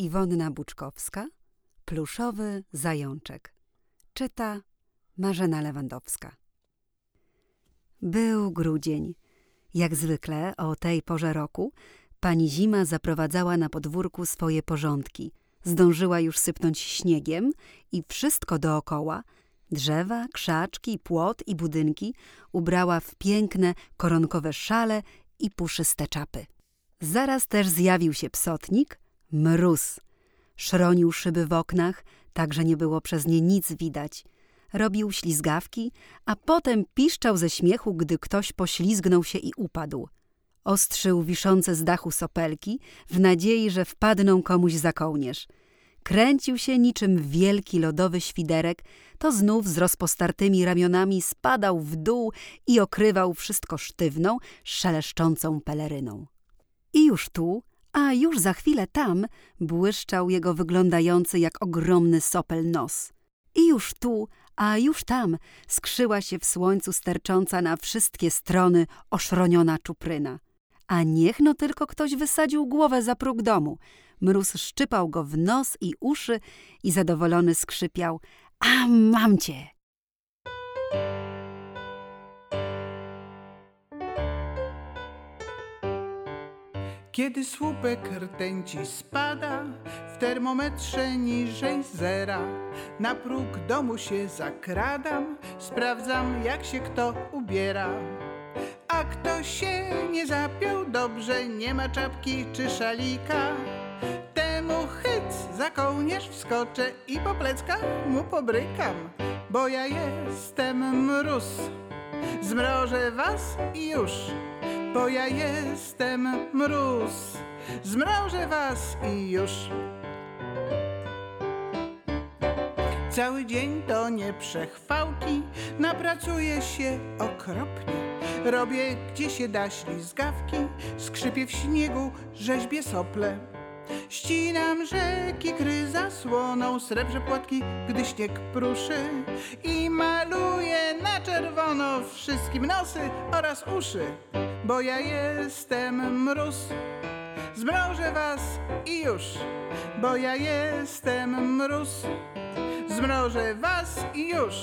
Iwonna Buczkowska, Pluszowy Zajączek. Czyta Marzena Lewandowska. Był grudzień. Jak zwykle o tej porze roku pani Zima zaprowadzała na podwórku swoje porządki. Zdążyła już sypnąć śniegiem i wszystko dookoła drzewa, krzaczki, płot i budynki ubrała w piękne koronkowe szale i puszyste czapy. Zaraz też zjawił się psotnik, mróz. Szronił szyby w oknach, tak że nie było przez nie nic widać. Robił ślizgawki, a potem piszczał ze śmiechu, gdy ktoś poślizgnął się i upadł. Ostrzył wiszące z dachu sopelki w nadziei, że wpadną komuś za kołnierz. Kręcił się niczym wielki lodowy świderek, to znów z rozpostartymi ramionami spadał w dół i okrywał wszystko sztywną, szeleszczącą peleryną. I już tu, a już za chwilę tam, błyszczał jego wyglądający jak ogromny sopel nos. I już tu, a już tam skrzyła się w słońcu stercząca na wszystkie strony oszroniona czupryna. A niech no tylko ktoś wysadził głowę za próg domu. Mróz szczypał go w nos i uszy i zadowolony skrzypiał. A mam cię! Kiedy słupek rtęci spada w termometrze niżej zera, na próg domu się zakradam, sprawdzam jak się kto ubiera. A kto się nie zapiął dobrze, nie ma czapki czy szalika, temu hyc za kołnierz wskoczę i po pleckach mu pobrykam, bo ja jestem mróz. Zmrożę was i już bo ja jestem mróz. Zmrożę was i już. Cały dzień to nie przechwałki, napracuję się okropnie. Robię gdzie się da ślizgawki, skrzypię w śniegu, rzeźbię sople. Ścinam rzeki, kry zasłoną, srebrze płatki, gdy śnieg pruszy i maluję na czerwono wszystkim nosy oraz uszy, bo ja jestem mróz. Zmrożę was i już, bo ja jestem mróz. Zmrożę was i już.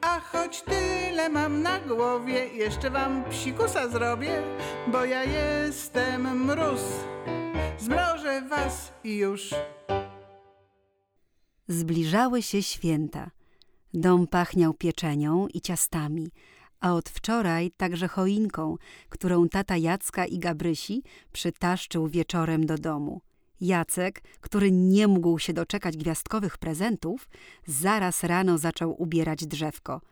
A choć tyle mam na głowie, jeszcze wam psikusa zrobię, bo ja jestem mróz. Zmrożę was i już. Zbliżały się święta. Dom pachniał pieczenią i ciastami, a od wczoraj także choinką, którą tata Jacka i Gabrysi przytaszczył wieczorem do domu. Jacek, który nie mógł się doczekać gwiazdkowych prezentów, zaraz rano zaczął ubierać drzewko –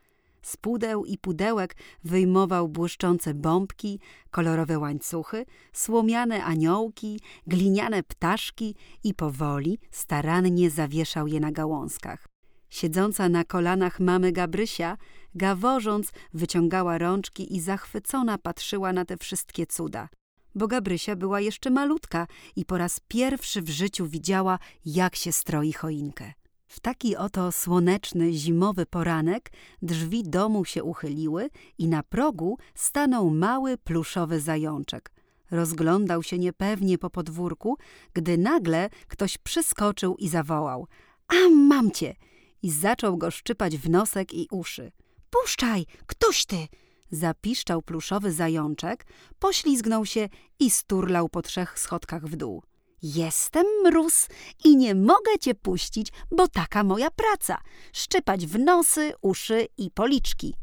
z pudeł i pudełek wyjmował błyszczące bombki, kolorowe łańcuchy, słomiane aniołki, gliniane ptaszki i powoli, starannie zawieszał je na gałązkach. Siedząca na kolanach mamy Gabrysia, gaworząc, wyciągała rączki i zachwycona patrzyła na te wszystkie cuda. Bo Gabrysia była jeszcze malutka i po raz pierwszy w życiu widziała, jak się stroi choinkę. W taki oto słoneczny, zimowy poranek drzwi domu się uchyliły i na progu stanął mały, pluszowy zajączek. Rozglądał się niepewnie po podwórku, gdy nagle ktoś przyskoczył i zawołał – a mam cię! I zaczął go szczypać w nosek i uszy. – Puszczaj, ktoś ty! Zapiszczał pluszowy zajączek, poślizgnął się i sturlał po trzech schodkach w dół. Jestem mróz i nie mogę cię puścić, bo taka moja praca szczypać w nosy, uszy i policzki.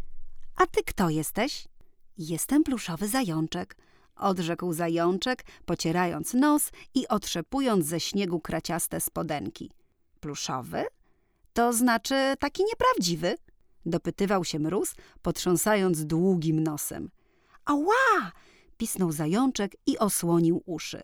A ty kto jesteś? Jestem pluszowy zajączek, odrzekł zajączek, pocierając nos i otrzepując ze śniegu kraciaste spodenki. Pluszowy? To znaczy taki nieprawdziwy? dopytywał się mróz, potrząsając długim nosem. Ała! pisnął zajączek i osłonił uszy.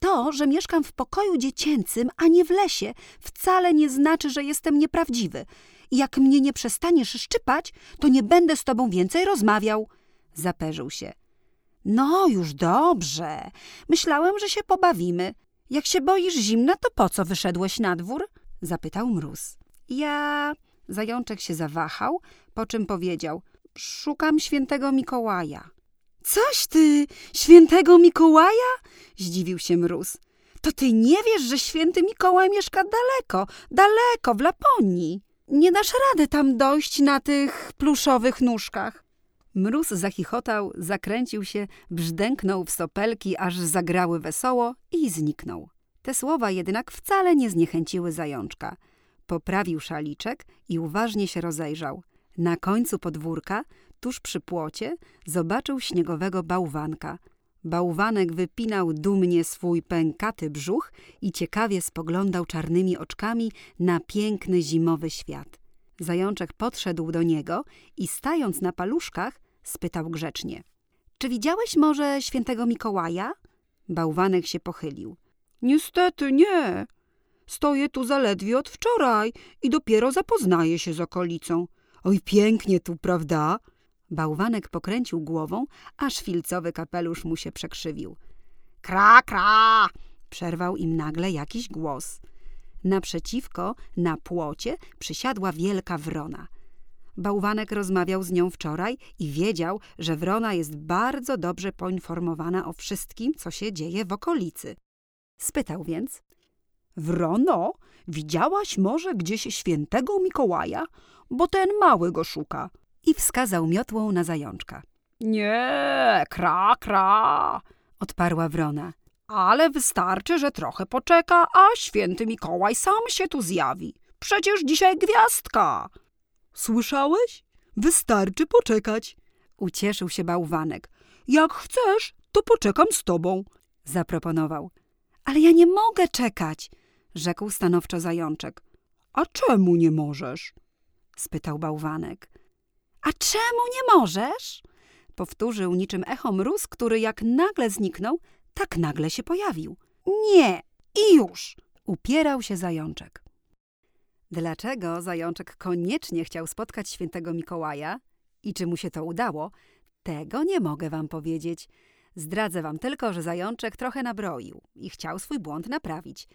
To, że mieszkam w pokoju dziecięcym, a nie w lesie, wcale nie znaczy, że jestem nieprawdziwy. Jak mnie nie przestaniesz szczypać, to nie będę z tobą więcej rozmawiał. Zaperzył się. No, już dobrze. Myślałem, że się pobawimy. Jak się boisz zimna, to po co wyszedłeś na dwór? Zapytał mróz. Ja... Zajączek się zawahał, po czym powiedział. Szukam świętego Mikołaja. Coś ty, świętego Mikołaja? Zdziwił się mróz. To ty nie wiesz, że święty Mikołaj mieszka daleko, daleko, w Laponii. Nie dasz rady tam dojść na tych pluszowych nóżkach. Mróz zachichotał, zakręcił się, brzdęknął w sopelki, aż zagrały wesoło i zniknął. Te słowa jednak wcale nie zniechęciły zajączka. Poprawił szaliczek i uważnie się rozejrzał. Na końcu podwórka, tuż przy płocie, zobaczył śniegowego bałwanka. Bałwanek wypinał dumnie swój pękaty brzuch i ciekawie spoglądał czarnymi oczkami na piękny zimowy świat. Zajączek podszedł do niego i stając na paluszkach, spytał grzecznie. Czy widziałeś może świętego Mikołaja? Bałwanek się pochylił. Niestety nie. Stoję tu zaledwie od wczoraj i dopiero zapoznaję się z okolicą. Oj, pięknie tu, prawda? Bałwanek pokręcił głową, aż filcowy kapelusz mu się przekrzywił. Kra, kra! Przerwał im nagle jakiś głos. Naprzeciwko, na płocie, przysiadła wielka wrona. Bałwanek rozmawiał z nią wczoraj i wiedział, że wrona jest bardzo dobrze poinformowana o wszystkim, co się dzieje w okolicy. Spytał więc: Wrono, widziałaś może gdzieś świętego Mikołaja? Bo ten mały go szuka. I wskazał miotłą na zajączka. Nie, kra, kra, odparła wrona. Ale wystarczy, że trochę poczeka, a święty Mikołaj sam się tu zjawi. Przecież dzisiaj gwiazdka. Słyszałeś? Wystarczy poczekać. Ucieszył się bałwanek. Jak chcesz, to poczekam z tobą, zaproponował. Ale ja nie mogę czekać, rzekł stanowczo zajączek. A czemu nie możesz? spytał bałwanek. A czemu nie możesz? Powtórzył niczym echo mróz, który jak nagle zniknął, tak nagle się pojawił. Nie, i już! Upierał się zajączek. Dlaczego zajączek koniecznie chciał spotkać świętego Mikołaja i czy mu się to udało, tego nie mogę wam powiedzieć. Zdradzę wam tylko, że zajączek trochę nabroił i chciał swój błąd naprawić.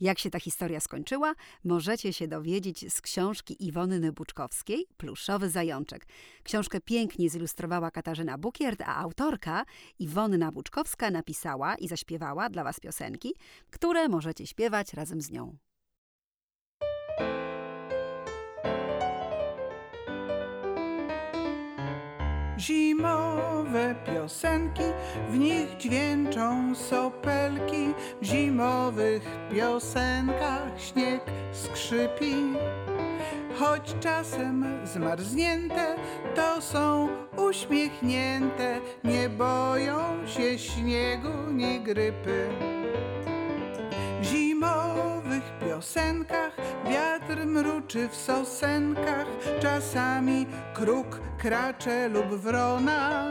Jak się ta historia skończyła, możecie się dowiedzieć z książki Iwony Buczkowskiej Pluszowy Zajączek. Książkę pięknie zilustrowała Katarzyna Bukiert, a autorka Iwonna Buczkowska napisała i zaśpiewała dla was piosenki, które możecie śpiewać razem z nią. Zimowe piosenki, w nich dźwięczą sopelki. W zimowych piosenkach śnieg skrzypi. Choć czasem zmarznięte, to są uśmiechnięte, nie boją się śniegu ni grypy. W zimowych piosenkach wiatr mruczy w sosenkach, czasami kruk kracze lub wrona.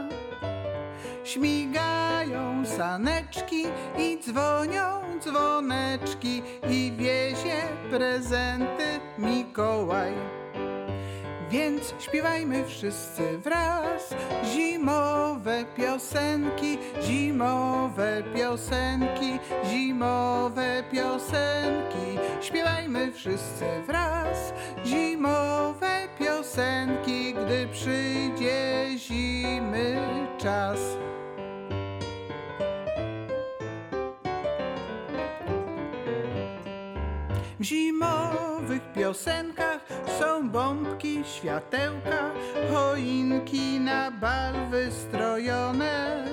Śmigają saneczki i dzwonią dzwoneczki i wiezie prezenty Mikołaj. Więc śpiewajmy wszyscy wraz zimowe piosenki, zimowe piosenki, zimowe piosenki. Śpiewajmy wszyscy wraz zimowe piosenki, gdy przyjdzie zimy czas. W zimowych piosenkach są bombki, światełka, choinki na bal wystrojone.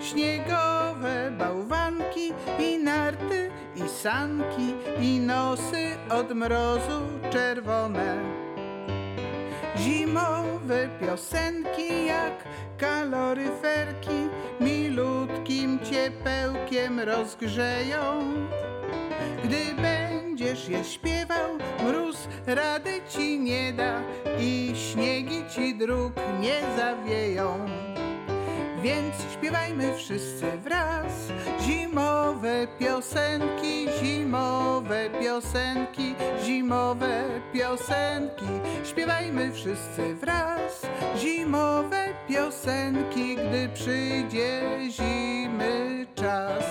Śniegowe bałwanki i narty i sanki i nosy od mrozu czerwone. Zimowe piosenki jak kaloryferki milutkim ciepełkiem rozgrzeją. Gdy będziesz je śpiewał, mróz rady ci nie da i śniegi ci dróg nie zawieją. Więc śpiewajmy wszyscy wraz zimowe piosenki, zimowe piosenki, zimowe piosenki. Śpiewajmy wszyscy wraz zimowe piosenki, gdy przyjdzie zimy czas.